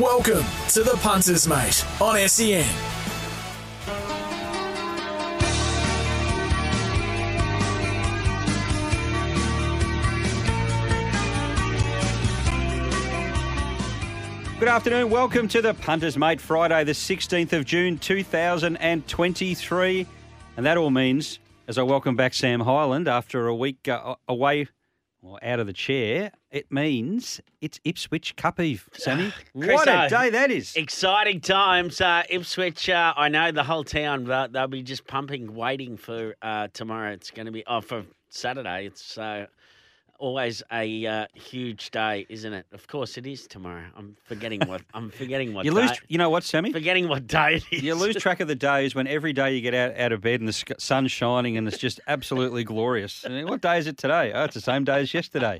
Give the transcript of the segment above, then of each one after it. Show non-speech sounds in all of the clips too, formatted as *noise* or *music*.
Welcome to the Punters Mate on SEN. Good afternoon. Welcome to the Punters Mate Friday, the 16th of June 2023. And that all means, as I welcome back Sam Highland after a week uh, away or out of the chair, it means it's Ipswich Cup Eve, Sammy. *sighs* what a day that is. Exciting times. Uh, Ipswich, uh, I know the whole town, they'll be just pumping, waiting for uh, tomorrow. It's going to be, oh, for Saturday. It's uh, always a uh, huge day, isn't it? Of course it is tomorrow. I'm forgetting what, *laughs* I'm forgetting what You day. lose, you know what, Sammy? Forgetting what day it is. You lose track of the *laughs* days when every day you get out, out of bed and the sun's shining and it's just absolutely glorious. And what day is it today? Oh, it's the same day as yesterday.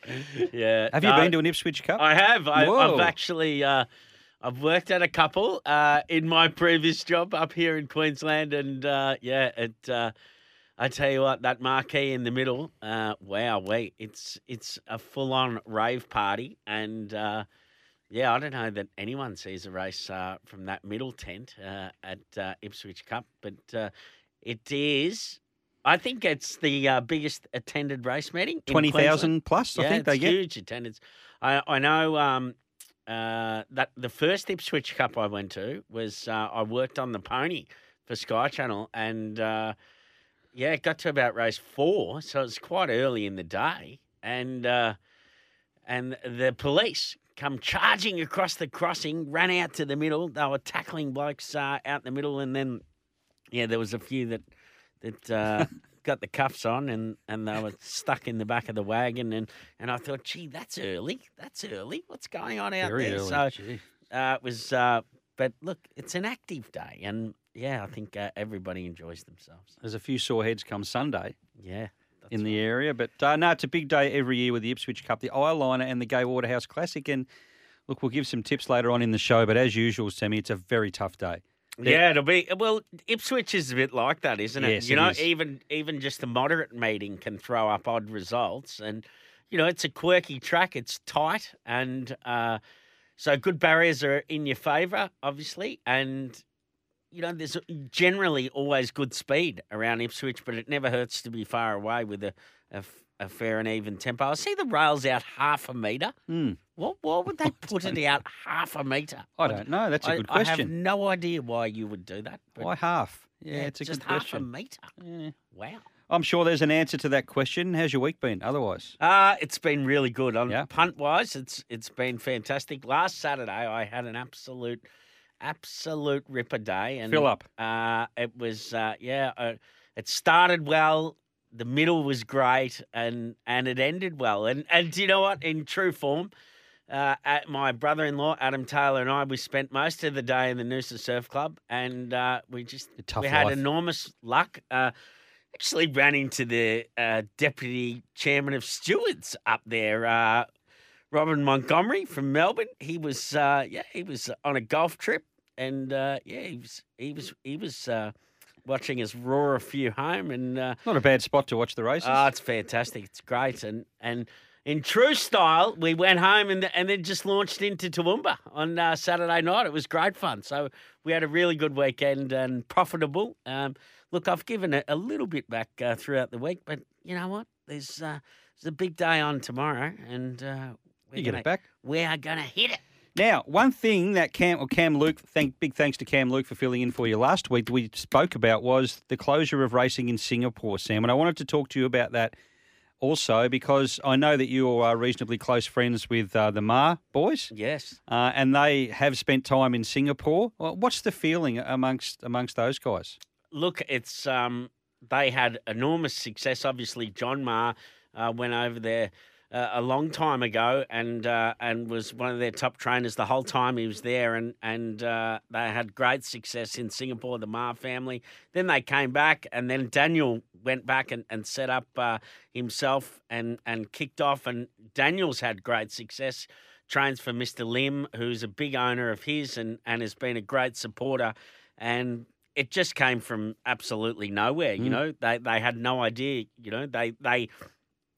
*laughs* yeah. Have you no, been to an Ipswich Cup? I have. I, I've actually. Uh, I've worked at a couple uh, in my previous job up here in Queensland, and uh, yeah, it. I tell you what, that marquee in the middle, uh, wow, wait, it's it's a full on rave party, and uh, yeah, I don't know that anyone sees a race uh, from that middle tent uh, at uh, Ipswich Cup, but uh, it is. I think it's the uh, biggest attended race meeting. 20,000 plus, I yeah, think it's they get. huge attendance. I I know um, uh, that the first Ipswich Cup I went to was uh, I worked on the pony for Sky Channel, and uh, yeah, it got to about race four, so it was quite early in the day, and uh, and the police come charging across the crossing, ran out to the middle. They were tackling blokes uh, out in the middle, and then yeah, there was a few that that uh, *laughs* got the cuffs on, and, and they were stuck in the back of the wagon, and, and I thought, gee, that's early. That's early. What's going on out Very there? early. So Gee. uh, it was, uh, but look, it's an active day, and yeah, I think uh, everybody enjoys themselves. There's a few sore heads come Sunday. Yeah, that's in the right. area. But uh, no, it's a big day every year with the Ipswich Cup, the Eyeliner, and the Gay Waterhouse Classic. And look, we'll give some tips later on in the show. But as usual, Sammy, it's a very tough day. Yeah, it'll be well. Ipswich is a bit like that, isn't it? Yes, you know, even even just a moderate meeting can throw up odd results, and you know it's a quirky track. It's tight, and uh, so good barriers are in your favour, obviously, and you know there's generally always good speed around Ipswich, but it never hurts to be far away with a a fair and even tempo. I see the rails out half a metre. Hmm. What why would they *laughs* put it out half a metre? I don't know. That's a I- good question. I have no idea why you would do that. Why half? Yeah, it's a just good half question. a metre. Yeah. Wow. I'm sure there's an answer to that question. How's your week been? Otherwise, Uh, it's been really good. On Yeah. punt wise, it's it's been fantastic. Last Saturday, I had an absolute, absolute ripper day, and Fill up. Uh, it was uh, yeah. Uh, it started well. The middle was great, and and it ended well. And and do you know what? In true form, uh, at my brother-in-law Adam Taylor and I, we spent most of the day in the Noosa Surf Club, and uh, we just we had life. enormous luck. Uh, actually ran into the uh, deputy chairman of stewards up there, uh, Robin Montgomery from Melbourne. He was uh, yeah, he was on a golf trip, and uh, yeah, he was he was he was uh, watching us roar a few home, and uh, not a bad spot to watch the races. oh, it's fantastic. It's great, and and. In true style, we went home and, and then just launched into Toowoomba on uh, Saturday night. It was great fun. So we had a really good weekend and profitable. Um, look, I've given it a little bit back uh, throughout the week, but you know what? There's uh, there's a big day on tomorrow, and uh, we're you get gonna, it back. We are going to hit it. Now, one thing that Cam or Cam Luke, thank big thanks to Cam Luke for filling in for you last week. We spoke about was the closure of racing in Singapore, Sam, and I wanted to talk to you about that also because I know that you are reasonably close friends with uh, the Meagher boys, Yes. uh, and they have spent time in Singapore. What's the feeling amongst amongst those guys? Look, it's um, they had enormous success. Obviously, John Meagher uh, went over there uh, a long time ago and uh, and was one of their top trainers the whole time he was there, and and uh, they had great success in Singapore. The Meagher family. Then they came back, and then Daniel went back and, and set up uh, himself and and kicked off, and Daniel's had great success. Trains for Mr. Lim, who's a big owner of his and, and has been a great supporter. And it just came from absolutely nowhere. You Mm. know, they they had no idea. You know, they they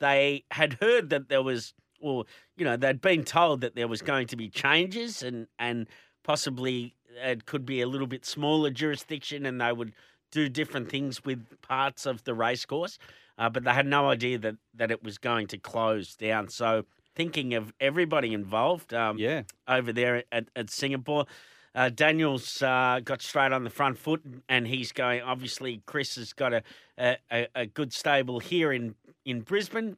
they had heard that there was or you know, they'd been told that there was going to be changes and and possibly it could be a little bit smaller jurisdiction, and they would do different things with parts of the racecourse. Uh, but they had no idea that that it was going to close down. So thinking of everybody involved, um, Yeah. over there at, at Singapore. Uh, Daniel's uh, got straight on the front foot, and he's going. Obviously, Chris has got a a, a- good stable here in in Brisbane,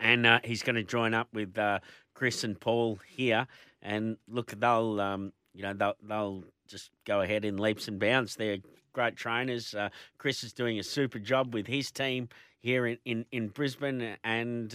and uh, he's going to join up with uh, Chris and Paul here. And look, they'll um, you know they'll they'll just go ahead in leaps and bounds. They're great trainers. Uh, Chris is doing a super job with his team here in in, in Brisbane, and.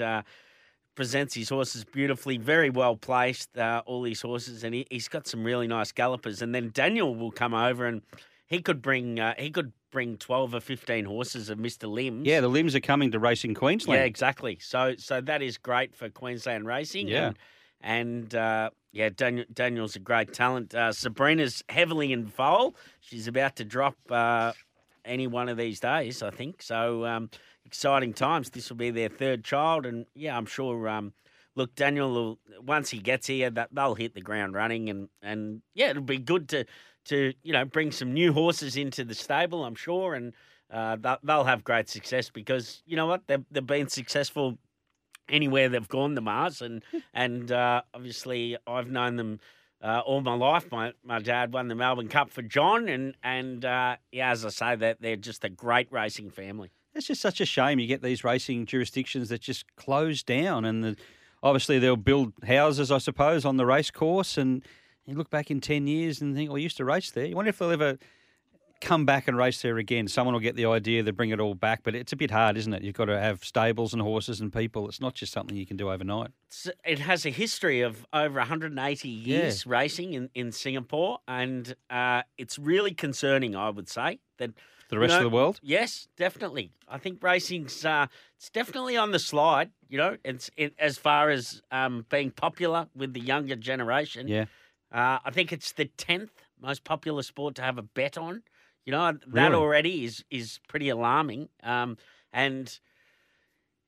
Presents his horses beautifully, very well placed, uh, all these horses, and he, he's got some really nice gallopers. And then Daniel will come over and he could bring uh, he could bring twelve or fifteen horses of Mister Lim's. Yeah, the Lims are coming to Racing Queensland. yeah, exactly. So so that is great for Queensland racing. Yeah. and, and uh, yeah, Daniel, Daniel's a great talent. Uh, Sabrina's heavily in foal. She's about to drop uh, any one of these days, I think. So um, exciting times. This will be their third child, and yeah, I'm sure. Um, look, Daniel will once he gets here, that they'll hit the ground running, and and yeah, it'll be good to to you know bring some new horses into the stable. I'm sure, and uh, they'll, they'll have great success because you know what they've they've been successful anywhere they've gone the Meaghers and *laughs* and uh, obviously I've known them uh, all my life. My my dad won the Melbourne Cup for John and and uh, yeah, as I say that they're just a great racing family. It's just such a shame you get these racing jurisdictions that just close down, and the, obviously they'll build houses, I suppose, on the race course. And you look back in ten years and think, "Well, I used to race there." You wonder if they'll ever come back and race there again. Someone will get the idea to bring it all back, but it's a bit hard, isn't it? You've got to have stables and horses and people. It's not just something you can do overnight. It's, it has a history of over 180 years racing in, in Singapore, and uh, it's really concerning, I would say, that the rest you of the world, Yes, definitely. I think racing's uh, it's definitely on the slide. You know, it's it, as far as um, being popular with the younger generation. yeah. Uh, I think it's the tenth most popular sport to have a bet on. You know that Really? already is is pretty alarming. Um, and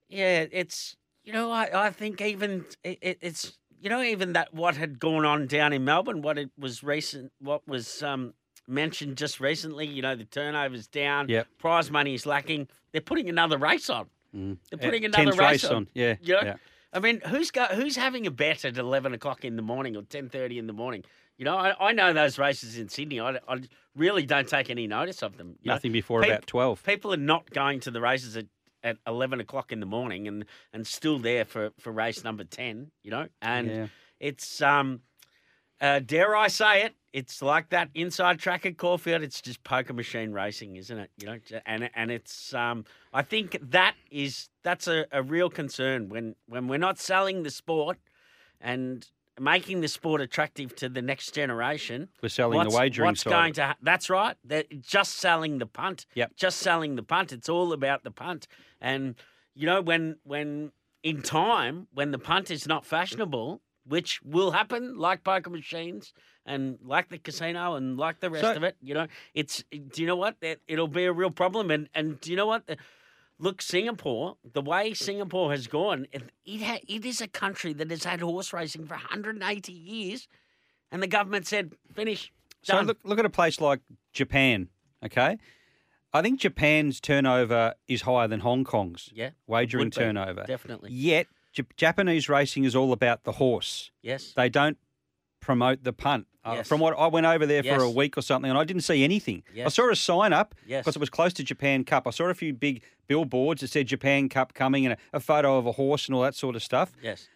yeah, it's you know I, I think even it, it- it's you know even that what had gone on down in Melbourne, what it was recent, what was um, mentioned just recently. You know the turnovers down, Yep. prize money is lacking. They're putting another race on. Mm. They're putting Uh, another race, race on. on. Yeah, You know? yeah. I mean, who's got who's having a bet at eleven o'clock in the morning or ten thirty in the morning? You know, I, I know those races in Sydney. I, I really don't take any notice of them. you know. Nothing before Peop- about twelve. People are not going to the races at, at eleven o'clock in the morning and and still there for, for race number ten. You know, and yeah. it's um, uh, dare I say it? It's like that inside track at Caulfield. It's just poker machine racing, isn't it? You know, and and it's um, I think that is that's a, a real concern when when we're not selling the sport and making the sport attractive to the next generation. We're selling what's, the wagering what's side. going to ha- that's right. They're just selling the punt. Yep. just selling the punt. It's all about the punt. And you know when when in time when the punt is not fashionable which will happen like poker machines and like the casino and like the rest So- of it you know it's do you know what? It- it'll be a real problem. And and do you know what Look, Singapore, the way mm. Singapore has gone, it, it, ha, it is a country that has had horse racing for 180 years, and the government said, finish. So look, look at a place like Japan. Okay, I think Japan's turnover is higher than Hong Kong's yeah, wagering be, turnover. Definitely. Yet J- Japanese racing is all about the horse. Yes. They don't promote the punt. Uh, Yes. from what I went over there for a week or something, and I didn't see anything. I saw a sign up Yes. because it was close to Japan Cup. I saw a few big billboards that said Japan Cup coming and a, a photo of a horse and all that sort of stuff. Yes.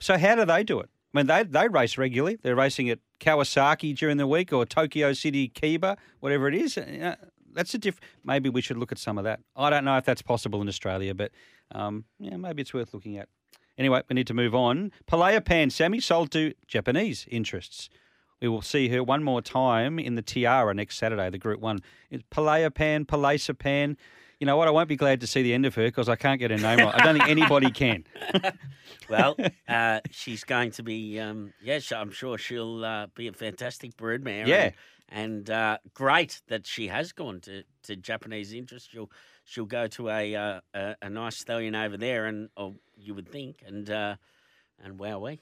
So how do they do it? I mean, they they race regularly. They're racing at Kawasaki during the week or Tokyo City Keiba, whatever it is. Uh, That's a diff. Maybe we should look at some of that. I don't know if that's possible in Australia, but um, yeah, maybe it's worth looking at. Anyway, we need to move on. Palea Pan, Sammy sold to Japanese interests. We will see her one more time in the Tiara next Saturday, the Group One. It's Palea Pan, Palesa Pan. You know what? I won't be glad to see the end of her because I can't get her name right. I don't think anybody can. *laughs* Well, uh, she's going to be, um, yes, I'm sure she'll uh, be a fantastic broodmare. Yeah. And, and uh, great that she has gone to, to Japanese interest. She'll she'll go to a, uh, a a nice stallion over there, and you would think, and uh, And wow, we.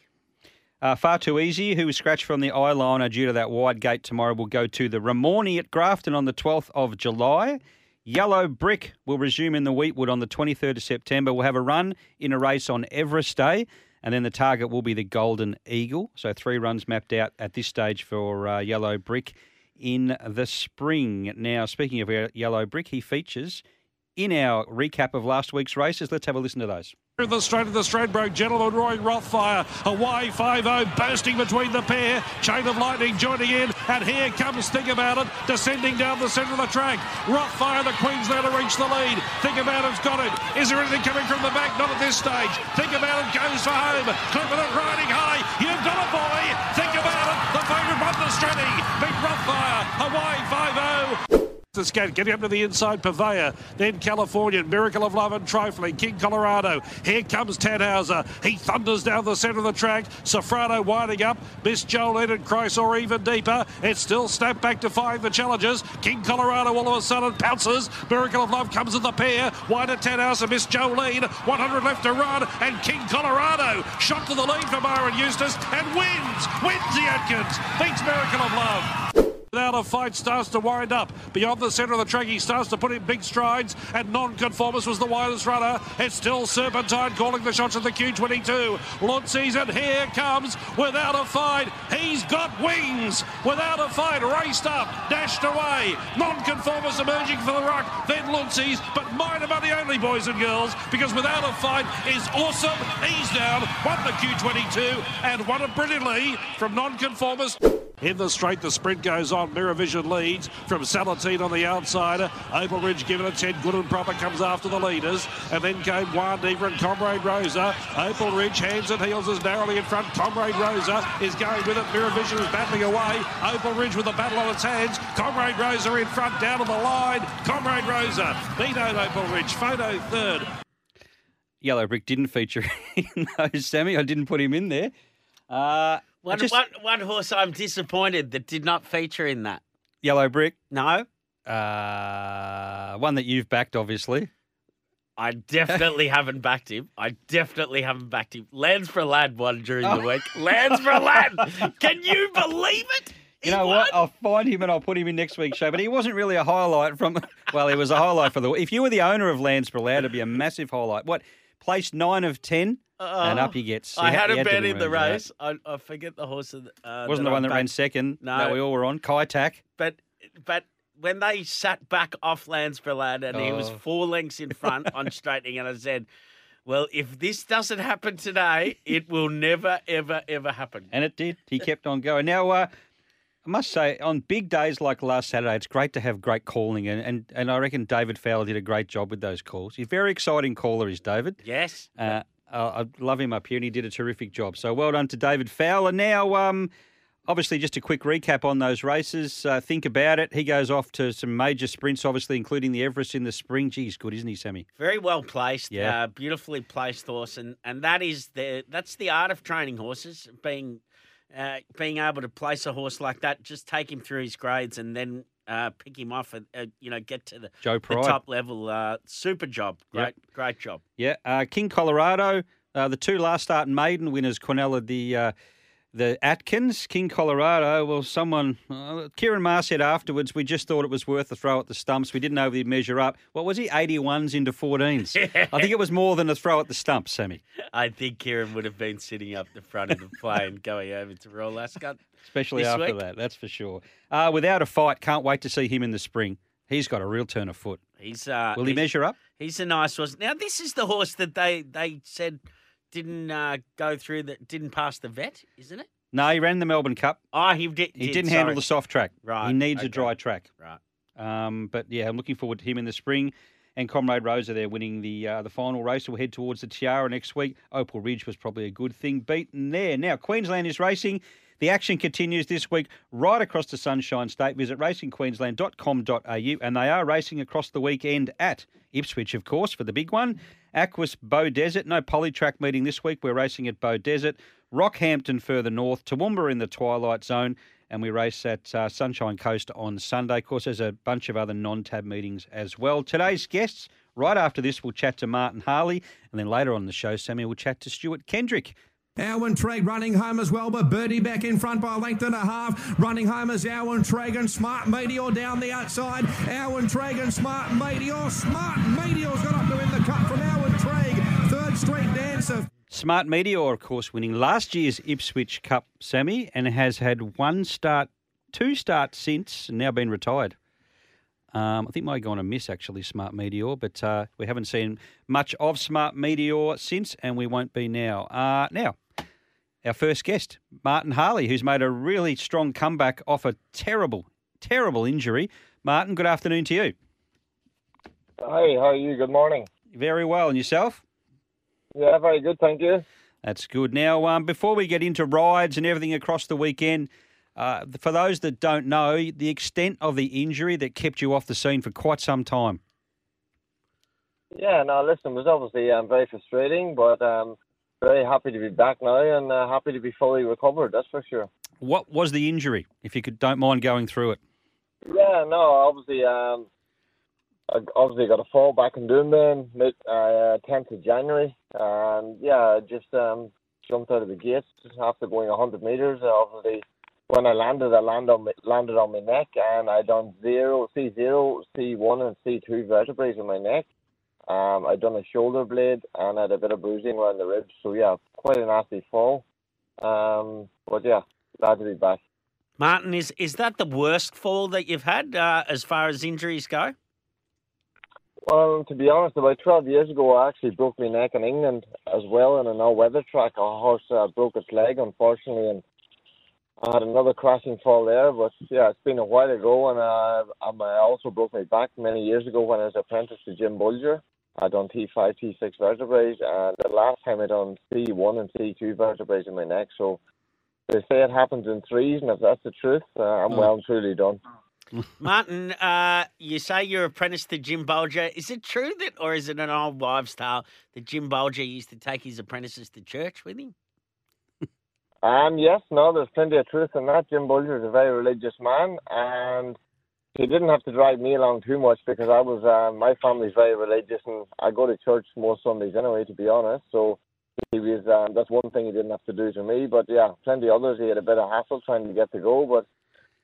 Uh, far too easy, who was scratched from the eyeliner due to that wide gate tomorrow, will go to the Ramornie at Grafton on the 12th of July. Yellow Brick will resume in the Wheatwood on the 23rd of September. We'll have a run in a race on Everest Day, and then the target will be the Golden Eagle. So three runs mapped out at this stage for uh, Yellow Brick in the spring. Now, speaking of Yellow Brick, he features in our recap of last week's races. Let's have a listen to those. The straight of the Stradbroke gentleman, Roy Rothfire. Away 5 0, bursting between the pair. Chain of Lightning joining in, and here comes Think About It, descending down the centre of the track. Rothfire, the Queenslander, reached the lead. Think About It's got it. Is there anything coming from the back? Not at this stage. Think About It goes for home. Clifford it riding high. You've got a boy. Think About It. The favourite run the Straddy. Beat Rothfire. Away 5 0. The scat getting up to the inside, Purveyor, then Californian, Miracle of Love and Trifling, King Colorado. Here comes Tannhauser. He thunders down the centre of the track. Sofrano winding up. Miss Jolene and Chrysor even deeper. It's still snapped back to five the challenges. King Colorado all of a sudden pounces. Miracle of Love comes in the pair. Wide at Tannhauser, Miss Jolene. 100 left to run. And King Colorado shot to the lead for Byron Eustace and wins. Wins the Atkins. Beats Miracle of Love. Without a fight, starts to wind up. Beyond the centre of the track, he starts to put in big strides, and Nonconformist was the widest runner. It's still Serpentine calling the shots at the Q22. Luntzie's and here comes, without a fight, he's got wings. Without a fight, raced up, dashed away. Nonconformist emerging for the ruck, then Luntzie's, but minor money only, boys and girls, because without a fight is awesome. He's down, won the Q22, and won it brilliantly from Nonconformist. In the straight, the sprint goes on. Miravision leads from Salatine on the outside. Opal Ridge given a 10. Good and proper comes after the leaders. And then came Wandeaver and Comrade Rosa. Opal Ridge hands and heels is narrowly in front. Comrade Rosa is going with it. Miravision is battling away. Opal Ridge with the battle on its hands. Comrade Rosa in front down to the line. Comrade Rosa beat out Opal Ridge. Photo third. Yellow Brick didn't feature *laughs* in those, Sammy. I didn't put him in there. Uh, one, just- one, one horse I'm disappointed that did not feature in that. Yellow Brick, No, uh, one that you've backed, obviously. I definitely *laughs* haven't backed him. I definitely haven't backed him. Lands for a lad won during the *laughs* week. Lands for a lad. Can you *laughs* believe it? You know won. what? I'll find him and I'll put him in next week's show. But he wasn't really a highlight from. Well, he was a highlight for the. If you were the owner of Lands for Loud, it'd be a massive highlight. What? Placed nine of ten, and up he gets. I He had he a bet in the race. I, I forget the horse. of the- Uh, Wasn't the I one that ran second No. that we all were on? Kai Tak. But but when they sat back off Lands for a lad and he was Oh. four lengths in front on *laughs* straightening, and I said. Well, if this doesn't happen today, it will never, ever, ever happen. And it did. He kept on going. Now, uh, I must say, on big days like last Saturday, it's great to have great calling. And, and, and I reckon David Fowler did a great job with those calls. He's a very exciting caller, is David. Yes. Uh, I love him up here, and he did a terrific job. So well done to David Fowler. Now, um, obviously, just a quick recap on those races. Uh, think about it. He goes off to some major sprints, obviously, including the Everest in the spring. Geez, good, isn't he, Sammy? Very well placed, Yeah. uh, beautifully placed horse, and, and that is the that's the art of training horses. Being uh, being able to place a horse like that, just take him through his grades, and then uh, pick him off, and uh, you know get to the, Joe the top level. Uh, super job, great Yep. great job. Yeah, uh, King Colorado, uh, the two last start maiden winners, Cornella, the uh, the Atkins, King Colorado. Well, someone, uh, Ciaron Maher said afterwards, we just thought it was worth a throw at the stumps. We didn't know if he'd measure up. What was he? 81s into 14s. *laughs* I think it was more than a throw at the stumps, Sammy, I think Ciaron would have been sitting up the front of the plane going over to Royal Ascot. especially after week? that. That's for sure. Uh, without a fight, can't wait to see him in the spring. He's got a real turn of foot. He's uh, Will he he's- measure up? He's a nice horse. Now this is the horse that they they said didn't uh, go through that didn't pass the vet, isn't it? No, he ran the Melbourne Cup. Oh, he did. He did, didn't handle the soft track. Right, He needs a dry track. Right. Um, but yeah, I'm looking forward to him in the spring. And Comrade Rosa there winning the uh, the final race. We'll head towards the Tiara next week. Opal Ridge was probably a good thing beaten there. Now Queensland is racing. The action continues this week right across the Sunshine State. Visit racingqueensland.com.au and they are racing across the weekend at Ipswich, of course, for the big one. Aquis Beaudesert, no polytrack meeting this week. We're racing at Beaudesert. Rockhampton further north. Toowoomba in the Twilight Zone and we race at uh, Sunshine Coast on Sunday. Of course, there's a bunch of other non-tab meetings as well. Today's guests, right after this, we'll chat to Martin Harley, and then later on the show, Sammy will chat to Stuart Kendrick. Alwyn Trigg running home as well, but Birdie back in front by a length and a half. Running home is Alwyn Trigg and Smart Meteor down the outside. Alwyn Trigg and Smart Meteor. Smart Meteor's got up to win the cup from Alwyn. Third Street Dancer. Smart Meteor, of course, winning last year's Ipswich Cup semi and has had one start, two starts since, and now been retired. Um, I think might go on a miss actually, Smart Meteor, but uh, we haven't seen much of Smart Meteor since, and we won't be now. Uh, now, our first guest, Martin Harley, who's made a really strong comeback off a terrible, terrible injury. Martin, good afternoon to you. Hi, how are you? Good morning. Very well, and yourself? Yeah, very good, thank you. That's good. Now, um, before we get into rides and everything across the weekend, uh, for those that don't know, the extent of the injury that kept you off the scene for quite some time. Yeah, no, listen, it was obviously um, very frustrating, but um, very happy to be back now and uh, happy to be fully recovered, that's for sure. What was the injury, if you could don't mind going through it? Yeah, no, obviously, um, I obviously got a fall back in Doomben uh, 10th of January, and yeah, just um, jumped out of the gates after going 100 meters. Obviously, when I landed, I landed on my, landed on my neck, and I done zero, C zero, C one, and C two vertebrae in my neck. Um, I done a shoulder blade, and I had a bit of bruising around the ribs. So yeah, quite a nasty fall. Um, but yeah, glad to be back. Martin, is is that the worst fall that you've had uh, as far as injuries go? Well, to be honest, about 12 years ago, I actually broke my neck in England as well in an all-weather track. A horse uh, broke its leg, unfortunately, and I had another crashing fall there. But yeah, it's been a while ago, and uh, I also broke my back many years ago when I was apprentice to Jim Bolger. I done T5, T6 vertebrae, and the last time I done C1 and C2 vertebrae in my neck. So they say it happens in threes, and if that's the truth, uh, I'm mm. well and truly done. *laughs* Martin, uh, you say you're apprenticed to Jim Bolger. Is it true that, or is it an old wives' tale that Jim Bolger used to take his apprentices to church with him? Um, yes, no, there's plenty of truth in that. Jim Bolger is a very religious man, and he didn't have to drive me along too much because I was, uh, my family's very religious, and I go to church most Sundays anyway, to be honest. So he was, um, that's one thing he didn't have to do to me. But yeah, plenty of others he had a bit of hassle trying to get to go, but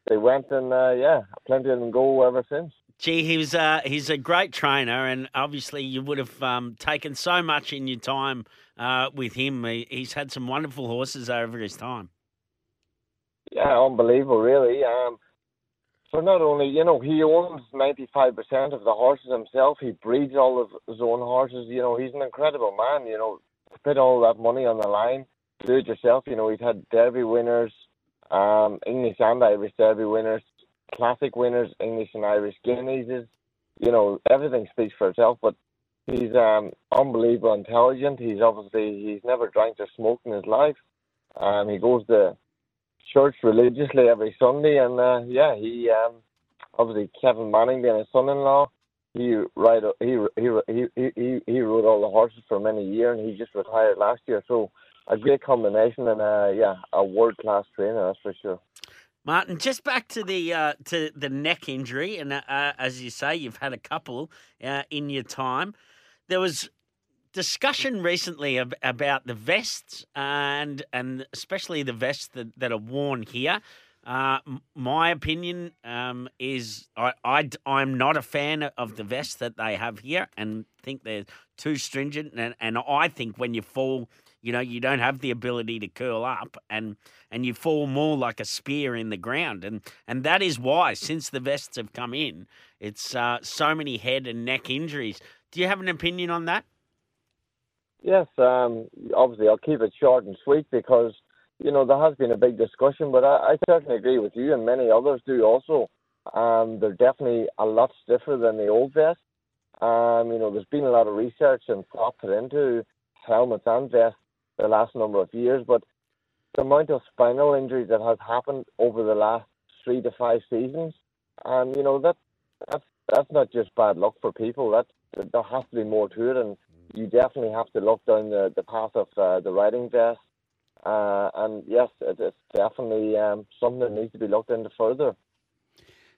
they went and uh, yeah, plenty of them go ever since. Gee, he was uh, he's a great trainer, and obviously you would have um, taken so much in your time uh, with him. He, he's had some wonderful horses over his time. Yeah, unbelievable, really. Um, so not only you know he owns ninety five percent of the horses himself, he breeds all of his own horses. You know he's an incredible man. You know to put all that money on the line, do it yourself. You know he's had Derby winners, um, English and Irish Derby winners, classic winners, English and Irish Guineas. You know, everything speaks for itself. But he's um, unbelievable intelligent. He's obviously he's never drank or smoked in his life. Um, he goes to church religiously every Sunday, and uh, yeah, he um, obviously Kevin Manning being his son-in-law. He ride he he he he he rode all the horses for many years, and he just retired last year. So a great combination and uh, yeah, a world class trainer, that's for sure. Martin, just back to the uh, to the neck injury, and uh, as you say, you've had a couple uh, in your time. There was discussion recently ab- about the vests and and especially the vests that, that are worn here. Uh, my opinion um, is I, I, I'm not a fan of the vests that they have here and think they're too stringent. And, and I think when you fall you know, you don't have the ability to curl up and and you fall more like a spear in the ground. And and that is why, since the vests have come in, it's uh, so many head and neck injuries. Do you have an opinion on that? Yes, um, obviously I'll keep it short and sweet because you know there has been a big discussion, but I, I certainly agree with you, and many others do also. Um, they're definitely a lot stiffer than the old vests. Um, you know, there's been a lot of research and thought put into helmets and vests the last number of years. But the amount of spinal injuries that has happened over the last three to five seasons, and you know that that's that's not just bad luck for people. That there has to be more to it, and you definitely have to look down the, the path of uh, the riding vest. Uh, and yes, it, it's definitely um, something that needs to be looked into further.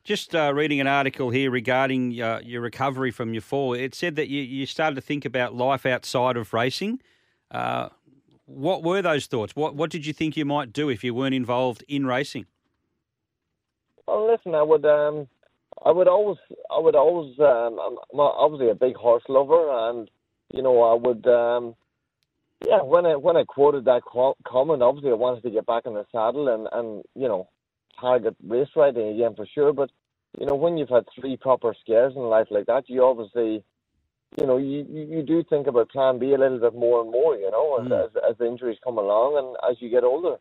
Just uh, reading an article here regarding uh, your recovery from your fall. It said that you, you started to think about life outside of racing. What were those thoughts? What what did you think you might do if you weren't involved in racing? Well, listen, I would, um, I would always, I would always, um, I'm obviously a big horse lover, and you know, I would, um, yeah, when I when I quoted that comment, obviously I wanted to get back in the saddle and and you know, target race riding again for sure. But you know, when you've had three proper scares in life like that, you obviously, you know, you you do think about Plan B a little bit more and more, you know, as Mm. as, as the injuries come along and as you get older.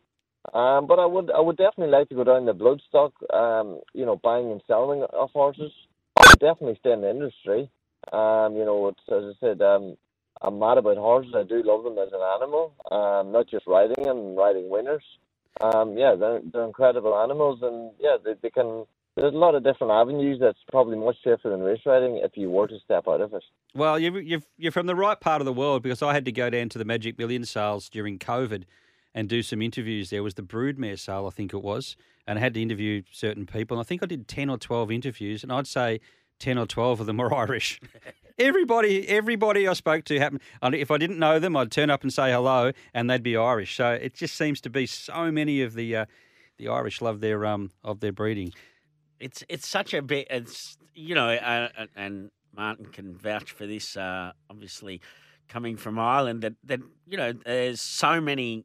Um, but I would I would definitely like to go down the bloodstock, um, you know, buying and selling of horses. I would definitely stay in the industry. Um, you know, it's, as I said, um, I'm mad about horses. I do love them as an animal, um, not just riding and riding winners. Um, yeah, they're they're incredible animals, and yeah, they, they can. There's a lot of different avenues that's probably much safer than race riding if you were to step out of it. Well, you're, you're, you're from the right part of the world because I had to go down to the Magic Million sales during COVID and do some interviews. There was the Broodmare sale, I think it was, and I had to interview certain people. And I think I did 10 or 12 interviews, and I'd say 10 or 12 of them were *laughs* Irish. everybody, everybody I spoke to happened. If I didn't know them, I'd turn up and say hello, and they'd be Irish. So it just seems to be so many of the uh, the Irish love their um of their breeding. It's it's such a bit. It's you know, uh, and Martin can vouch for this. Uh, obviously, coming from Ireland, that that you know, there's so many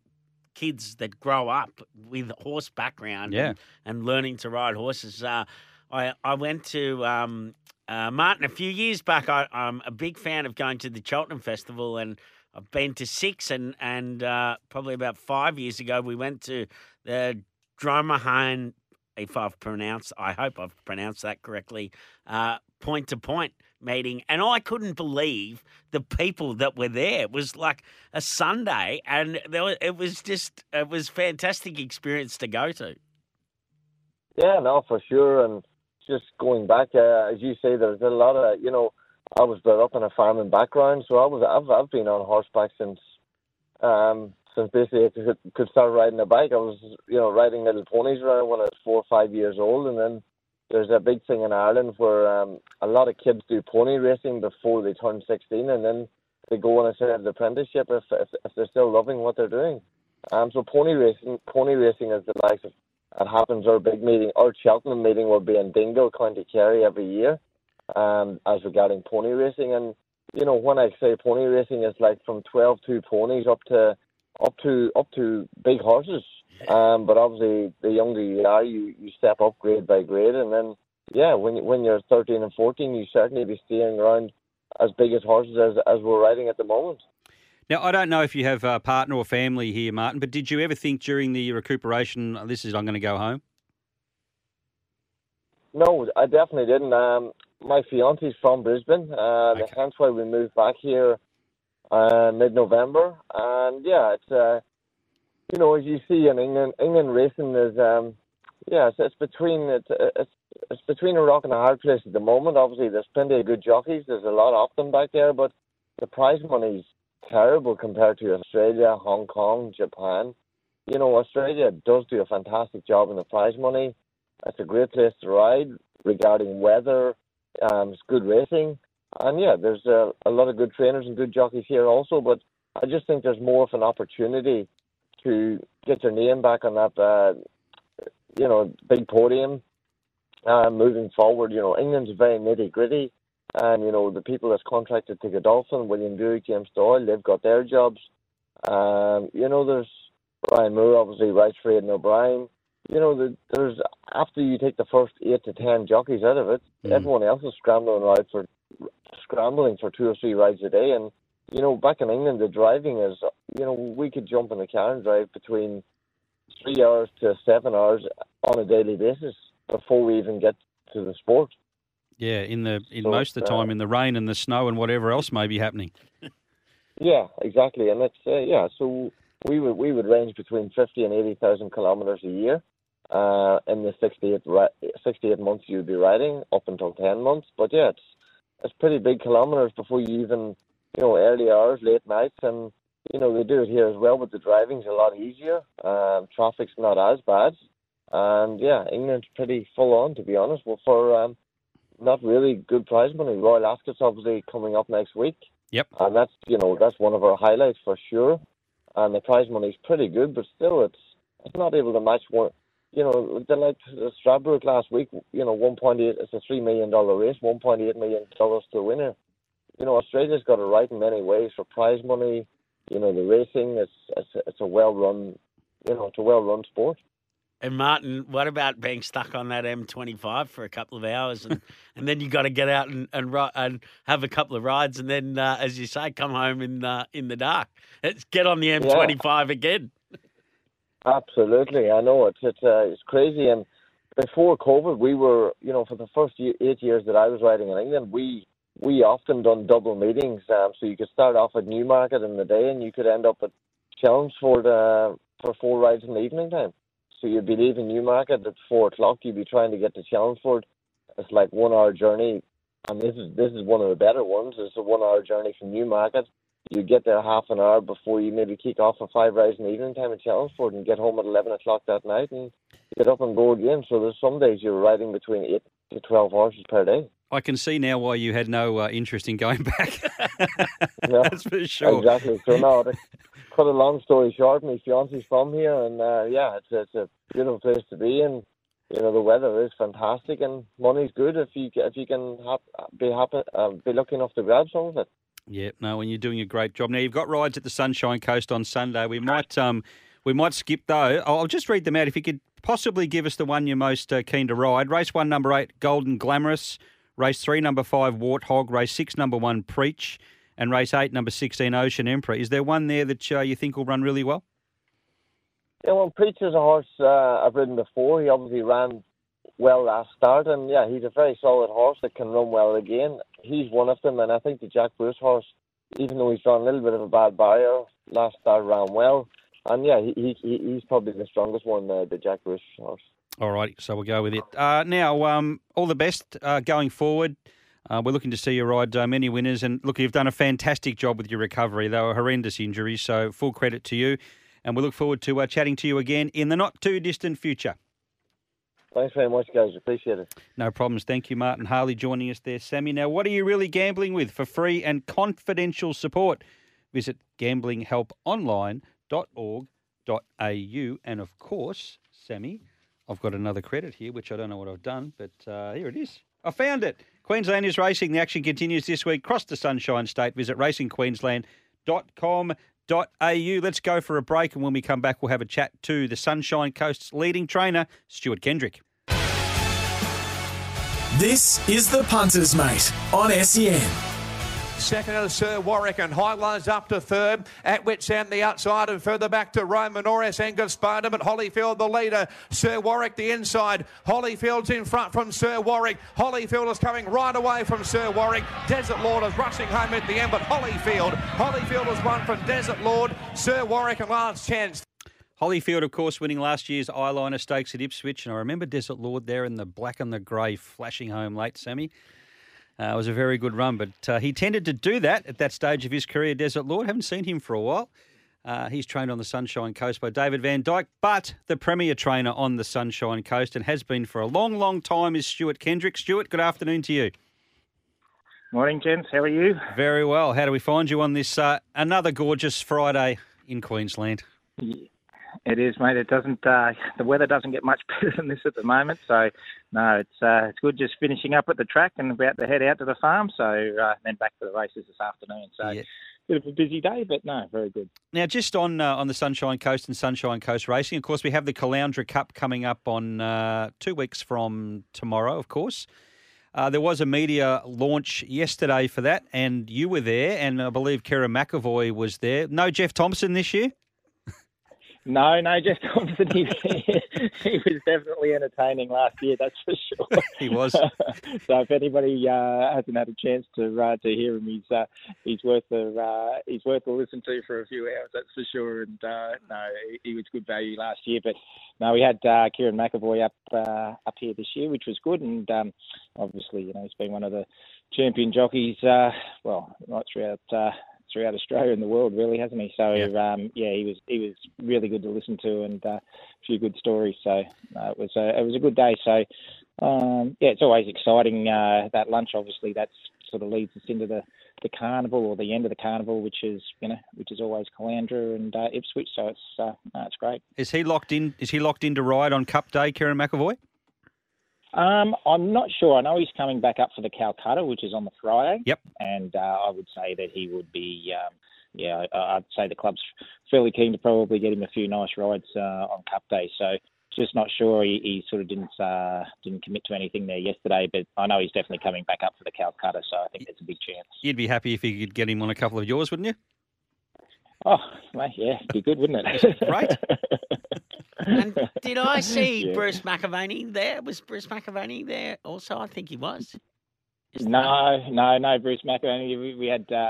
kids that grow up with horse background, Yeah. and, and learning to ride horses. Uh, I I went to. Um, uh, Martin, a few years back, I, I'm a big fan of going to the Cheltenham Festival, and I've been to six, and and uh, probably about five years ago, we went to the Dromahane if I've pronounced, I hope I've pronounced that correctly, uh, point to point meeting. And I couldn't believe the people that were there. It was like a Sunday, and was, it was just, it was fantastic experience to go to. Yeah, no, for sure. And just going back, uh, as you say, there's a lot of, you know, I was brought up in a farming background, so I was, I've, I've been on horseback since, um, since basically I could, could start riding a bike. I was, you know, riding little ponies around when I was four or five years old, and then there's a big thing in Ireland where um, a lot of kids do pony racing before they turn 16, and then they go on a sort of apprenticeship if, if if they're still loving what they're doing. Um, so pony racing, pony racing is the likes of it happens our big meeting, our Cheltenham meeting will be in Dingle, County Kerry every year, um, as regarding pony racing. And you know, when I say pony racing, it's like from twelve two ponies up to up to up to big horses. Um, but obviously, the younger you are, you you step up grade by grade, and then yeah, when when you're thirteen and fourteen, you certainly be steering around as big as horses as as we're riding at the moment. Now, I don't know if you have a partner or family here, Martin, but did you ever think during the recuperation, this is I'm going to go home? No, I definitely didn't. Um, my fiance's from Brisbane, uh, Okay. hence why we moved back here uh, mid-November. And yeah, it's uh, you know as you see in England, England racing is um, yeah, it's, it's between it's, it's it's between a rock and a hard place at the moment. Obviously, there's plenty of good jockeys. There's a lot of them back there, but the prize money's terrible compared to Australia, Hong Kong, Japan. You know, Australia does do a fantastic job in the prize money. It's a great place to ride regarding weather. Um, it's good racing. And yeah, there's a, a lot of good trainers and good jockeys here also, but I just think there's more of an opportunity to get your name back on that, uh, you know, big podium. Uh, moving forward, you know, England's very nitty gritty, and you know the people that's contracted to Godolphin, William Buick, James Doyle, they've got their jobs. Um, you know, there's Ryan Moore, obviously, rides for Aidan O'Brien. You know, the, there's after you take the first eight to ten jockeys out of it, Mm. everyone else is scrambling rides for scrambling for two or three rides a day. And you know, back in England, the driving is, you know, we could jump in the car and drive between three hours to seven hours on a daily basis before we even get to the sport. Yeah, in the in So most of the time uh, in the rain and the snow and whatever else may be happening. *laughs* Yeah, exactly, and it's uh, yeah. So we would we would range between fifty and eighty thousand kilometers a year. Uh, in the 68, 68 months you'd be riding up until ten months, but yeah, it's it's pretty big kilometers before you even you know early hours, late nights, and you know they do it here as well. But the driving's a lot easier. Um, traffic's not as bad, and yeah, England's pretty full on to be honest. Well, for um, not really good prize money. Royal Ascot's obviously coming up next week Yep. and that's you know that's one of our highlights for sure. and the prize money's pretty good, but still, it's it's not able to match one. You know, the like Stradbroke last week. You know, one point eight. It's a three million dollar race. One point eight million dollars to the winner. You know, Australia's got it right in many ways for prize money. You know, the racing. It's it's it's a well run. You know, it's a well run sport. And Martin, what about being stuck on that M25 for a couple of hours, and, *laughs* and then you got to get out and and, and have a couple of rides, and then, uh, as you say, come home in uh, in the dark. It's get on the M25 again. Absolutely, I know it's it's uh, it's crazy. And before COVID, we were you know for the first eight years that I was riding in England, we we often done double meetings. Um, so you could start off at Newmarket in the day, and you could end up at Chelmsford uh, for four rides in the evening time. So you'd be leaving Newmarket at four o'clock. You'd be trying to get to Chelmsford. It's like one hour journey, and this is this is one of the better ones. It's a one hour journey from Newmarket. You get there half an hour before you maybe kick off for five rides in the evening time at Chelmsford and get home at eleven o'clock that night and get up and go again. So there's some days you're riding between eight to twelve horses per day. I can see now why you had no uh, interest in going *laughs* back. *laughs* Yeah, That's for sure. Exactly. So no, to cut a long story short, my fiance's from here, and uh, yeah, it's it's a beautiful place to be, and you know the weather is fantastic, and money's good if you if you can be happy, uh, be lucky enough to grab some of it. Yeah, no, when you're doing a great job. Now you've got rides at the Sunshine Coast on Sunday. We might um we might skip though. I'll I'll just read them out. If you could possibly give us the one you're most uh, keen to ride. Race one, number eight, Golden Glamorous. Race three, number five, Warthog. Race six, number one, Preach. And race eight, number sixteen, Ocean Emperor. Is there one there that uh, you think will run really well? Yeah, well, Preach is a horse uh, I've ridden before. He obviously ran well last start, and yeah, he's a very solid horse that can run well again. He's one of them, and I think the Jack Bruce horse, even though he's drawn a little bit of a bad barrier last start, ran well. And yeah, he, he he- he's probably the strongest one, uh, the Jack Bruce horse. All right, so we'll go with it. Uh, now, um, all the best uh, going forward. Uh, we're looking to see you ride uh, many winners. And look, you've done a fantastic job with your recovery. They were horrendous injuries, so full credit to you. And we look forward to uh, chatting to you again in the not too distant future. Thanks very much, guys. Appreciate it. No problems. Thank you, Martin Harley, joining us there. Sammy, now what are you really gambling with? For free and confidential support, visit gamblinghelponline.org.au. And of course, Sammy, I've got another credit here, which I don't know what I've done, but uh, here it is. I found it. Queensland is racing. The action continues this week. Cross the Sunshine State. Visit racingqueensland.com.au. Let's go for a break, and when we come back, we'll have a chat to the Sunshine Coast's leading trainer, Stuart Kendrick. This is the Punters Mate on SEN. Second is Sir Warwick and Highlines up to third. At Wits End the outside and further back to Roman Norris, Angus Sparta, but Hollyfield the leader. Sir Warwick the inside. Holyfield's in front from Sir Warwick. Holyfield is coming right away from Sir Warwick. Desert Lord is rushing home at the end, but Holyfield. Holyfield has won from Desert Lord. Sir Warwick and last chance. Hollyfield, of course, winning last year's Eyeliner Stakes at Ipswich. And I remember Desert Lord there in the black and the grey flashing home late, Sammy. Uh, it was a very good run, but uh, he tended to do that at that stage of his career, Desert Lord. Haven't seen him for a while. Uh, he's trained on the Sunshine Coast by David Vandyke, but the premier trainer on the Sunshine Coast and has been for a long, long time is Stuart Kendrick. Stuart, good afternoon to you. Morning, gents. How are you? Very well. How do we find you on this uh, another gorgeous Friday in Queensland? It is, mate. It doesn't. Uh, *laughs* the weather doesn't get much *laughs* better than this at the moment. So, no, it's uh, it's good. Just finishing up at the track and about to head out to the farm. So uh, then back to the races this afternoon. So, Yeah. bit of a busy day, but no, very good. Now, just on uh, on the Sunshine Coast and Sunshine Coast Racing, of course, we have the Caloundra Cup coming up on uh, two weeks from tomorrow, of course. Uh, there was a media launch yesterday for that, and you were there, and I believe Kerrin McEvoy was there. No Jeff Thompson this year? No, no, Jeff Thompson. He, he was definitely entertaining last year. That's for sure. *laughs* He was. *laughs* so if anybody uh, hasn't had a chance to uh, to hear him, he's uh, he's worth a uh, he's worth a listen to for a few hours. That's for sure. And uh, no, he, he was good value last year. But no, we had uh, Kerrin McEvoy up uh, up here this year, which was good. And um, obviously, you know, he's been one of the champion jockeys. Uh, well, right throughout. Throughout Australia and the world, really, hasn't he? So Yeah. um, yeah, he was he was really good to listen to and uh, a few good stories. So uh, it was a, it was a good day. So um, yeah, it's always exciting uh, that lunch. Obviously, that sort of leads us into the, the carnival or the end of the carnival, which is you know which is always Caloundra and uh, Ipswich. So it's uh, no, it's great. Is he locked in? Is he locked in to ride on Cup Day, Kerrin McEvoy? Um, I'm not sure. I know he's coming back up for the Calcutta, which is on the Friday. Yep. And uh, I would say that he would be, um, yeah, I'd say the club's fairly keen to probably get him a few nice rides uh, on Cup Day. So just not sure. He, he sort of didn't uh, didn't commit to anything there yesterday, but I know he's definitely coming back up for the Calcutta. So I think there's a big chance. You'd be happy if you could get him on a couple of yours, wouldn't you? Oh, well, yeah, be good, wouldn't it? right. *laughs* And did I see Yeah. Bruce McAvaney there? Was Bruce McAvaney there also? I think he was. Isn't No, no, no, Bruce McAvaney. We, we had uh,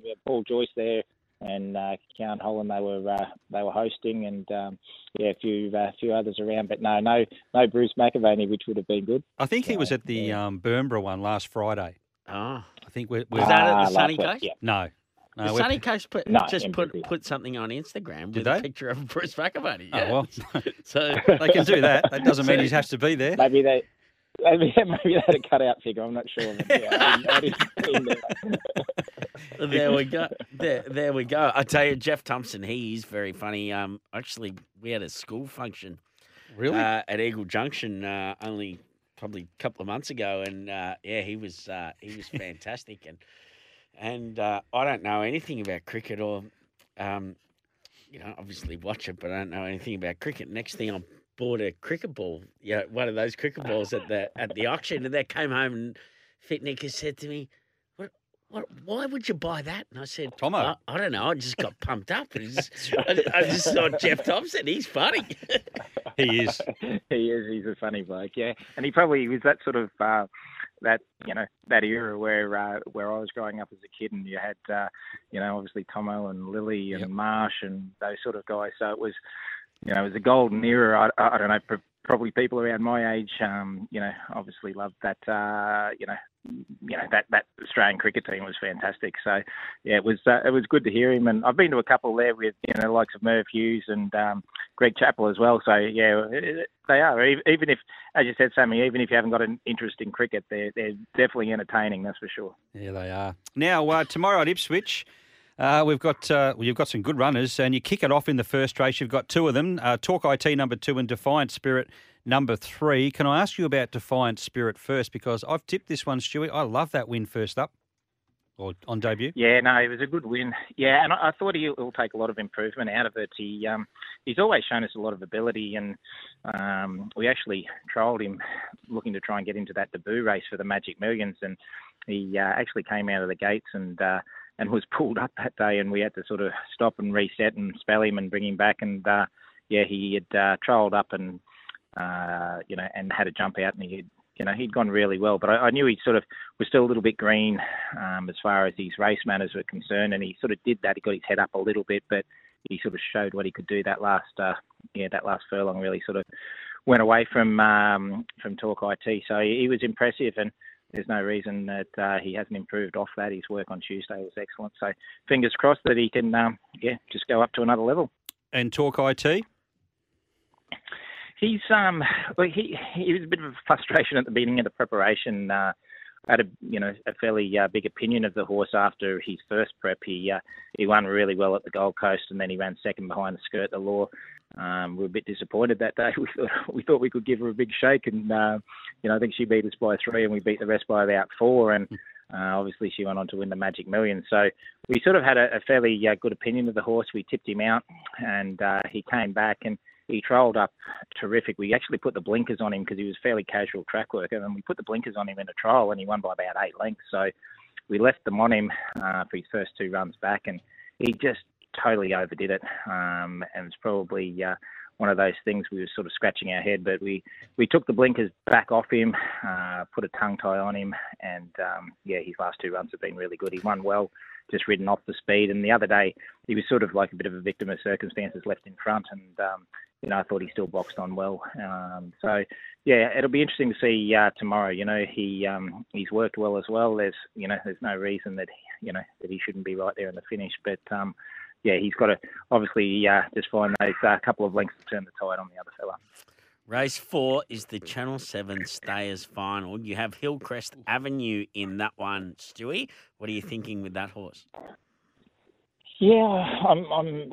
we had Paul Joyce there and uh, Count Holland. They were uh, they were hosting, and um, yeah, a few uh, few others around. But no, no, no Bruce McAvaney, which would have been good. I think he was at the yeah. um, Burnborough one last Friday. Oh, I think we're, we're Was that at Ah, the Sunny last Coast? Yeah. no, no. the Sunny Coast put, No, just in put put something on Instagram Did with a picture of Bruce McAvaney. Oh, Yeah. well, *laughs* so *laughs* they can do that. That doesn't mean he has to be there. Maybe they. Maybe, *laughs* maybe they had a cutout figure. I'm not sure. Yeah, I didn't, I didn't there we go. There, there we go. I tell you, Jeff Thomson, he is very funny. Um, actually, we had a school function Really? uh, at Eagle Junction uh, only probably a couple of months ago, and uh, yeah, he was uh, he was fantastic, and and uh, I don't know anything about cricket or, um, you know, obviously watch it, but I don't know anything about cricket. Next thing I bought a cricket ball, yeah, one of those cricket balls at the at the auction, and they came home and Fitnick has said to me, "What, what, why would you buy that?" And I said, Thommo. I, I don't know. I just got pumped up. And just, *laughs* I, I just saw Jeff Thomson. He's funny. he is. *laughs* he is. He's a funny bloke. Yeah, and he probably was that sort of uh, that you know that era where uh, where I was growing up as a kid, and you had uh, you know obviously Thommo and Lillee and Yep. Marsh and those sort of guys. So it was you know it was a golden era. I, I don't know. Pr- Probably people around my age, um, you know, obviously loved that. Uh, you know, you know that that Australian cricket team was fantastic. So, yeah, it was uh, it was good to hear him, and I've been to a couple there with you know the likes of Merv Hughes and um, Greg Chappell as well. So yeah, they are. Even if, as you said, Sammy, even if you haven't got an interest in cricket, they're they're definitely entertaining. That's for sure. Yeah, they are. Now, uh, tomorrow at Ipswich, uh, we've got uh, well, you've got some good runners, and you kick it off in the first race. You've got two of them: uh, Talk IT number two and Defiant Spirit number three. Can I ask you about Defiant Spirit first? Because I've tipped this one, Stewie. I love that win first up or on debut. Yeah, no, it was a good win. Yeah, and I, I thought he'll, take a lot of improvement out of it. He um, he's always shown us a lot of ability, and um, we actually trialled him, looking to try and get into that debut race for the Magic Millions, and he uh, actually came out of the gates and. Uh, and was pulled up that day, and we had to sort of stop and reset and spell him and bring him back. And uh, yeah, he had uh, trialled up and uh, you know and had a jump out, and he had you know, he'd gone really well, but I, I knew he sort of was still a little bit green um, as far as his race manners were concerned, and he sort of did that. He got his head up a little bit, but he sort of showed what he could do that last, uh, yeah, that last furlong. Really sort of went away from um, from Talk IT, so he was impressive, and there's no reason that uh, he hasn't improved off that. His work on Tuesday was excellent, so fingers crossed that he can, um, yeah, just go up to another level. And Talk IT. He's um well, he he was a bit of a frustration at the beginning of the preparation. Uh, had a you know a fairly uh, big opinion of the horse after his first prep. He uh, he won really well at the Gold Coast, and then he ran second behind the skirt the law. Um, we were a bit disappointed that day. *laughs* We thought we thought we could give her a big shake, and uh, you know I think she beat us by three, and we beat the rest by about four, and. Uh, obviously, she went on to win the Magic Million. So we sort of had a, a fairly uh, good opinion of the horse. We tipped him out, and uh, he came back and he trolled up terrific. We actually put the blinkers on him because he was fairly casual track worker, and we put the blinkers on him in a trial, and he won by about eight lengths. So we left them on him uh, for his first two runs back, and he just totally overdid it. Um, and it's probably uh, one of those things we were sort of scratching our head, but we we took the blinkers back off him, uh, put a tongue tie on him, and um, yeah, his last two runs have been really good. He won well, just ridden off the speed, and the other day he was sort of like a bit of a victim of circumstances, left in front, and um, you know I thought he still boxed on well. Um, so yeah, it'll be interesting to see uh, tomorrow. You know he um, he's worked well as well. There's you know there's no reason that you know that he shouldn't be right there in the finish. But um, yeah, he's got to obviously uh, just find those uh, couple of lengths to turn the tide on the other fella. Race four is the Channel 7 Stayers final. You have Hillcrest Avenue in that one, Stewie. What are you thinking with that horse? Yeah, I'm, I'm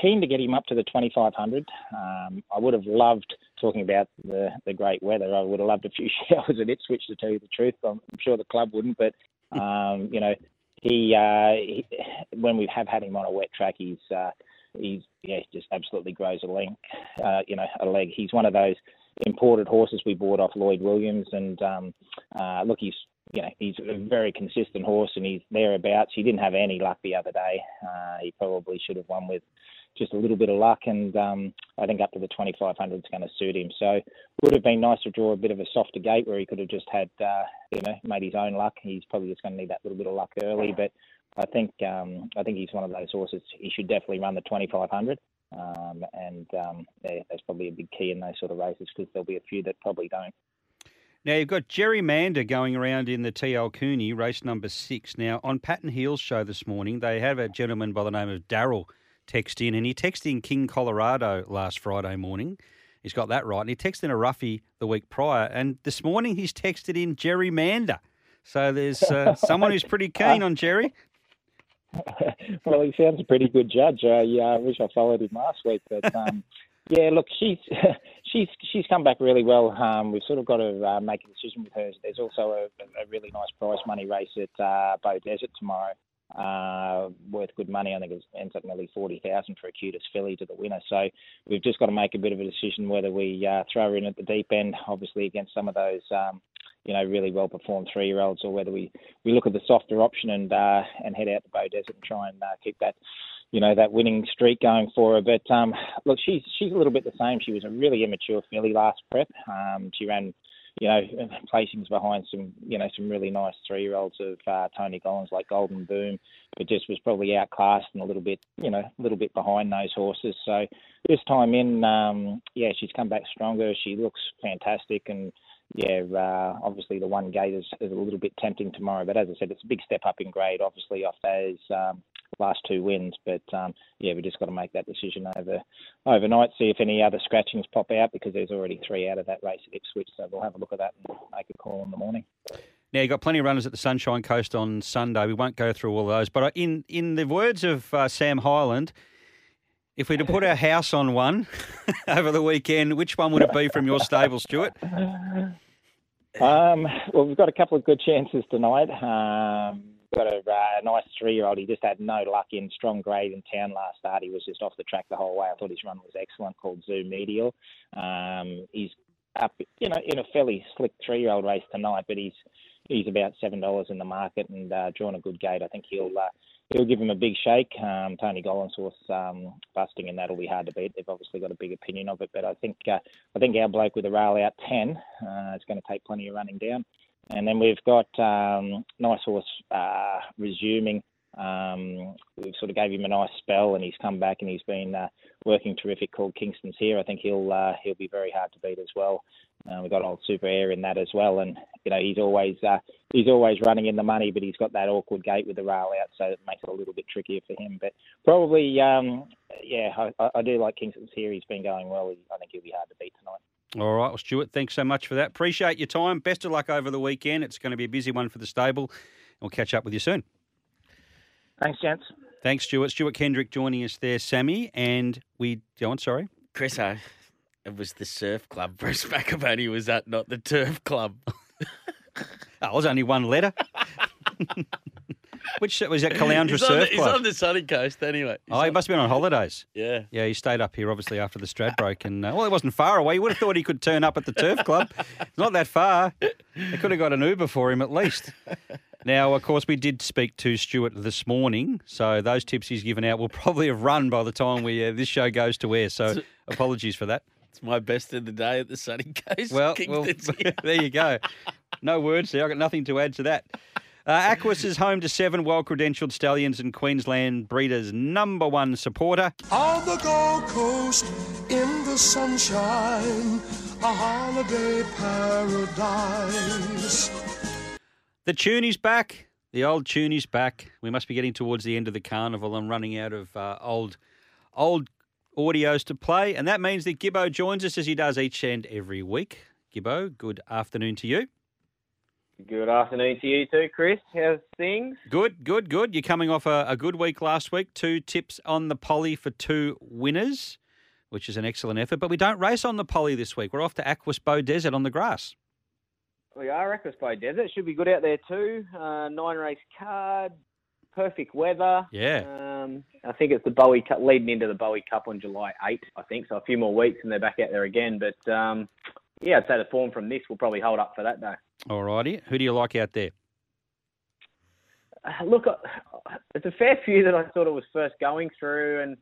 keen to get him up to the 2500. Um, I would have loved talking about the, the great weather. I would have loved a few *laughs* showers at Ipswich, to tell you the truth. I'm, I'm sure the club wouldn't, but um, you know, he, uh, he, when we have had him on a wet track, he's uh, he's yeah, he just absolutely grows a leg. Uh, you know, a leg. He's one of those imported horses we bought off Lloyd Williams, and um, uh, look, he's you know he's a very consistent horse, and he's thereabouts. He didn't have any luck the other day. Uh, he probably should have won with just a little bit of luck, and um, I think up to the 2500 is going to suit him. So would have been nice to draw a bit of a softer gate where he could have just had uh, you know made his own luck. He's probably just going to need that little bit of luck early, but I think um, I think he's one of those horses. He should definitely run the 2500. Um, and um, yeah, that's probably a big key in those sort of races because there'll be a few that probably don't. Now you've got Jerry Mander going around in the TL Cooney race number six. Now on Patton Heel's show this morning, they have a gentleman by the name of Daryl text in, and he texted in King Colorado last Friday morning. He's got that right, and he texted in a roughie the week prior, and this morning he's texted in Jerry Mander. So there's uh, *laughs* someone who's pretty keen on Jerry. *laughs* well, he sounds a pretty good judge. Yeah I uh, wish I followed him last week, but *laughs* um, yeah, look, she's she's she's come back really well. Um, we've sort of got to uh, make a decision with her. There's also a, a really nice prize money race at uh, Beaudesert tomorrow, uh, worth good money. I think it ends up nearly forty thousand for a cutest filly to the winner. So we've just got to make a bit of a decision whether we uh, throw her in at the deep end, obviously against some of those. Um, you know, really well performed three year olds, or whether we, we look at the softer option and uh, and head out to Beaudesert and try and uh, keep that you know that winning streak going for her. But um, look, she's she's a little bit the same. She was a really immature filly last prep. Um, she ran, you know, placings behind some you know some really nice three year olds of uh, Tony Collins like Golden Boom, but just was probably outclassed and a little bit you know a little bit behind those horses. So this time in, um, yeah, she's come back stronger. She looks fantastic and yeah, uh, obviously the one gate is, is, a little bit tempting tomorrow. But as I said, it's a big step up in grade, obviously off those um, last two wins. But um, yeah, we just got to make that decision over overnight. See if any other scratchings pop out because there's already three out of that race at Ipswich. So we'll have a look at that and make a call in the morning. Now you've got plenty of runners at the Sunshine Coast on Sunday. We won't go through all those, but in in the words of uh, Sam Highland. If we were to put our house on one *laughs* over the weekend, which one would it be from your stable, Stuart? Um, well, we've got a couple of good chances tonight. Um, got a, uh, nice three-year-old. He just had no luck in strong grade in town last start. He was just off the track the whole way. I thought his run was excellent. Called Zoo Medial. Um, he's up, you know, in a fairly slick three-year-old race tonight, but he's he's about seven dollars in the market and uh, drawn a good gate. I think he'll uh, he'll give him a big shake. Um, Tony Gollinsworth um, busting, and that'll be hard to beat. They've obviously got a big opinion of it, but I think uh, I think our bloke with the rail out ten uh, is going to take plenty of running down. And then we've got um, nice horse uh, resuming. Um, we sort of gave him a nice spell, and he's come back and he's been uh, working terrific. Called Kingston's here. I think he'll uh, he'll be very hard to beat as well. Uh, we've got old Super Air in that as well, and you know he's always uh, he's always running in the money, but he's got that awkward gate with the rail out, so it makes it a little bit trickier for him. But probably, um, yeah, I, I do like Kingston's here. He's been going well. I think he'll be hard to beat tonight. All right, well, Stuart, thanks so much for that. Appreciate your time. Best of luck over the weekend. It's going to be a busy one for the stable. We'll catch up with you soon. Thanks, gents. Thanks, Stuart. Stuart Kendrick joining us there, Sammy, and we go on. Sorry, Chris. I it was the surf club. Bruce McAvaney was at, not the turf club. *laughs* oh, it was only one letter. *laughs* Which was that *laughs* Caloundra Surf the, Club? He's on the sunny coast anyway. He's oh, he on- must have been on holidays. Yeah. Yeah, he stayed up here obviously after the Strad Stradbroke, *laughs* and uh, well, it wasn't far away. You would have thought he could turn up at the Turf Club. It's not that far. They could have got an Uber for him at least. *laughs* Now, of course, we did speak to Stuart this morning, so those tips he's given out will probably have run by the time we uh, this show goes to air. So, apologies for that. It's my best of the day at the sunny coast. Well, well there you go. No words there. I've got nothing to add to that. Uh, Aquis is home to seven well-credentialed stallions and Queensland breeders' number one supporter. On the Gold Coast, in the sunshine, a holiday paradise. The Tunie's back. The old tune is back. We must be getting towards the end of the carnival and running out of uh, old, old audios to play, and that means that Gibbo joins us as he does each and every week. Gibbo, good afternoon to you. Good afternoon to you too, Chris. How's things? Good, good, good. You're coming off a, a good week last week. Two tips on the poly for two winners, which is an excellent effort. But we don't race on the poly this week. We're off to Aquis Beaudesert on the grass. We are Aquis Beaudesert. Should be good out there too. Uh, nine race card, perfect weather. Yeah. Um, I think it's the Bowie Cup leading into the Bowie Cup on July 8th, I think. So a few more weeks and they're back out there again. But um, yeah, I'd say the form from this will probably hold up for that day. All righty. Who do you like out there? Uh, look, uh, it's a fair few that I sort of was first going through, and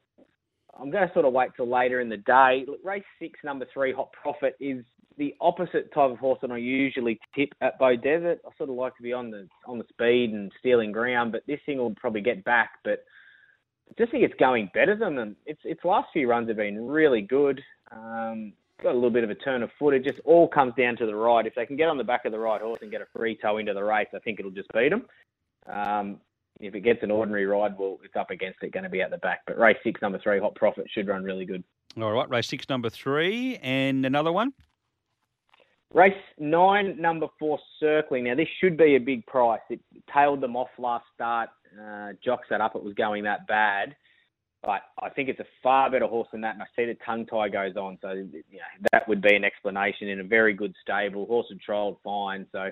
I'm going to sort of wait till later in the day. Look, race six, number three, Hot Profit, is the opposite type of horse that I usually tip at Beaudesert. I sort of like to be on the on the speed and stealing ground, but this thing will probably get back. But I just think it's going better than them. Its its last few runs have been really good. Um, got a little bit of a turn of foot. It just all comes down to the ride. If they can get on the back of the right horse and get a free toe into the race, I think it'll just beat them. Um, if it gets an ordinary ride, well, it's up against it, going to be at the back. But race six, number three, Hot Profit, should run really good. All right. Race six, number three, and another one. Race nine, number four, Circling. Now, this should be a big price. It tailed them off last start. Uh, Jock set up it was going that bad. But I think it's a far better horse than that, and I see the tongue tie goes on, so you know, that would be an explanation in a very good stable. Horse had trialled fine, so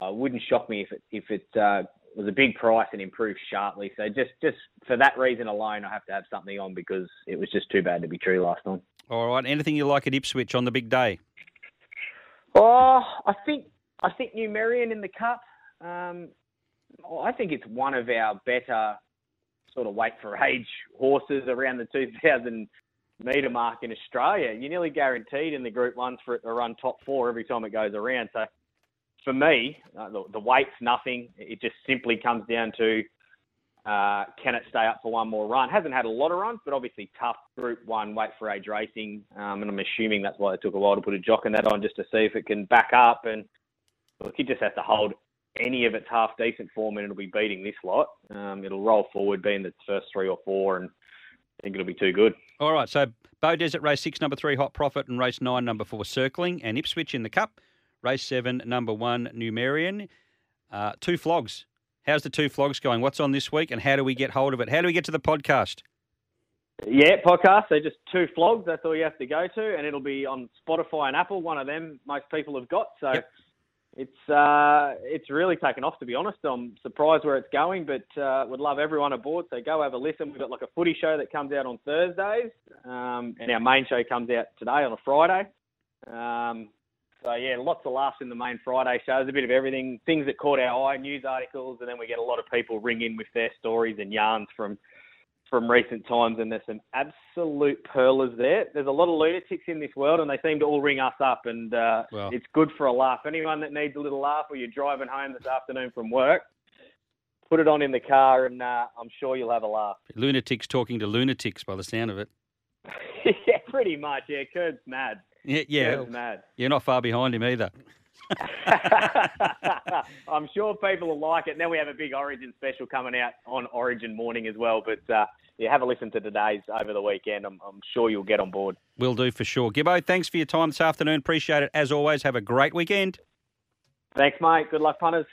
uh, wouldn't shock me if it if it uh, was a big price and improved sharply. So just just for that reason alone, I have to have something on because it was just too bad to be true last time. All right. Anything you like at Ipswich on the big day? Oh, I think I think New Marion in the Cup. Um, I think it's one of our better sort of weight for age horses around the 2000 metre mark in Australia. You're nearly guaranteed in the Group Ones for it to run top four every time it goes around. So for me, uh, the, the weight's nothing. It just simply comes down to uh, can it stay up for one more run? Hasn't had a lot of runs, but obviously tough Group One weight for age racing, um, and I'm assuming that's why it took a while to put a jock in that on just to see if it can back up. And look, he just has to hold any of its half decent form, and it'll be beating this lot. Um, it'll roll forward, being the first three or four, and I think it'll be too good. All right. So Beaudesert race six, number three, Hot Profit, and race nine, number four, Circling, and Ipswich in the Cup. Race seven, number one, New Marion. Uh, two flogs. How's the two flogs going? What's on this week, and how do we get hold of it? How do we get to the podcast? Yeah, podcast. They're just two flogs. That's all you have to go to, and it'll be on Spotify and Apple. One of them most people have got. So Yep. It's uh, it's really taken off. To be honest, I'm surprised where it's going, but uh, would love everyone aboard. So go have a listen. We've got like a footy show that comes out on Thursdays, um, and our main show comes out today on a Friday. Um, so yeah, lots of laughs in the main Friday shows. A bit of everything, things that caught our eye, news articles, and then we get a lot of people ring in with their stories and yarns from from recent times, and there's some absolute pearlers there. There's a lot of lunatics in this world, and they seem to all ring us up, and uh, Well. it's good for a laugh. Anyone that needs a little laugh, or you're driving home this afternoon from work, put it on in the car, and uh, I'm sure you'll have a laugh. Lunatics talking to lunatics, by the sound of it. *laughs* yeah, pretty much. Yeah, Kurt's mad. Yeah, yeah. Kurt's mad. You're not far behind him either. *laughs* I'm sure people will like it. And then we have a big Origin special coming out on Origin morning as well. But uh, yeah, have a listen to today's over the weekend. I'm, I'm sure you'll get on board. We'll do for sure. Gibbo, thanks for your time this afternoon. Appreciate it. As always, have a great weekend. Thanks, mate. Good luck, punters.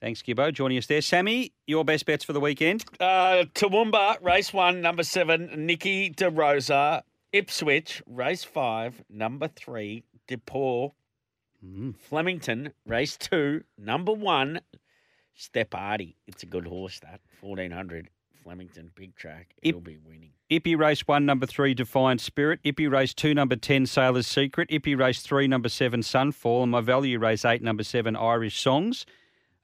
Thanks, Gibbo, joining us there. Sammy, your best bets for the weekend? Uh, Toowoomba, race one, number seven, Nikki DeRosa. Ipswich, race five, number three, DePaul. Flemington, race two, number one, Stepardi. It's a good horse, that. 1400. Flemington, big track. It'll be winning. Ippy race one, number three, Defiant Spirit. Ippy race two, number 10, Sailor's Secret. Ippy race three, number seven, Sunfall. And my value race eight, number seven, Irish Songs.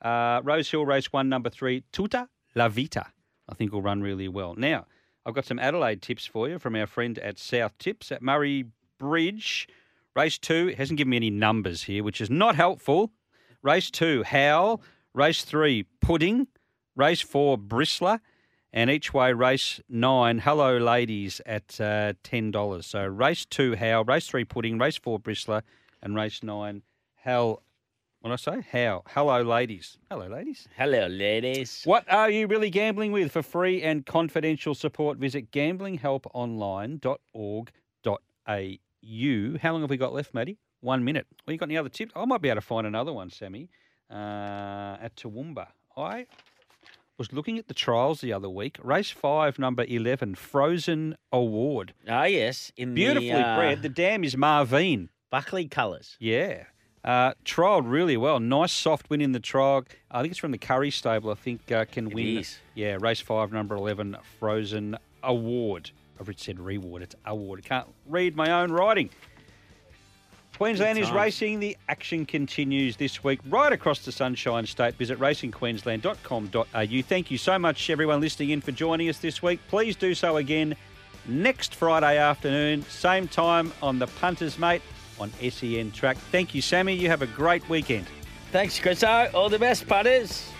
Uh, Rose Hill race one, number three, Tuta La Vita. I think will run really well. Now, I've got some Adelaide tips for you from our friend at South Tips at Murray Bridge. Race two, it hasn't given me any numbers here, which is not helpful. Race two, Howl. Race three, Pudding. Race four, Bristler. And each way, race nine, Hello Ladies at uh, $10. So race two, Howl. Race three, Pudding. Race four, Bristler. And race nine, Hell. What did I say? How? Hello, ladies. Hello, ladies. Hello, ladies. What are you really gambling with? For free and confidential support, visit gamblinghelponline.org.au. How long have we got left, Matty? One minute. Well, you got any other tips? I might be able to find another one, Sammy, uh, at Toowoomba. I was looking at the trials the other week. Race five, number 11, Frozen Award. Ah, yes. In Beautifully the, uh, bred. The dam is Marvine. Buckley colours. Yeah. Uh, trialled really well. Nice soft win in the trial. I think it's from the Curry stable. I think uh, can win. is. Yeah, race five, number 11, Frozen Award. I've said reward. It's award. I can't read my own writing. Queensland is racing. The action continues this week right across the Sunshine State. Visit racingqueensland.com.au. Thank you so much, everyone listening in, for joining us this week. Please do so again next Friday afternoon, same time on the Punters Mate on SEN Track. Thank you, Sammy. You have a great weekend. Thanks, Chriso. All the best, putters.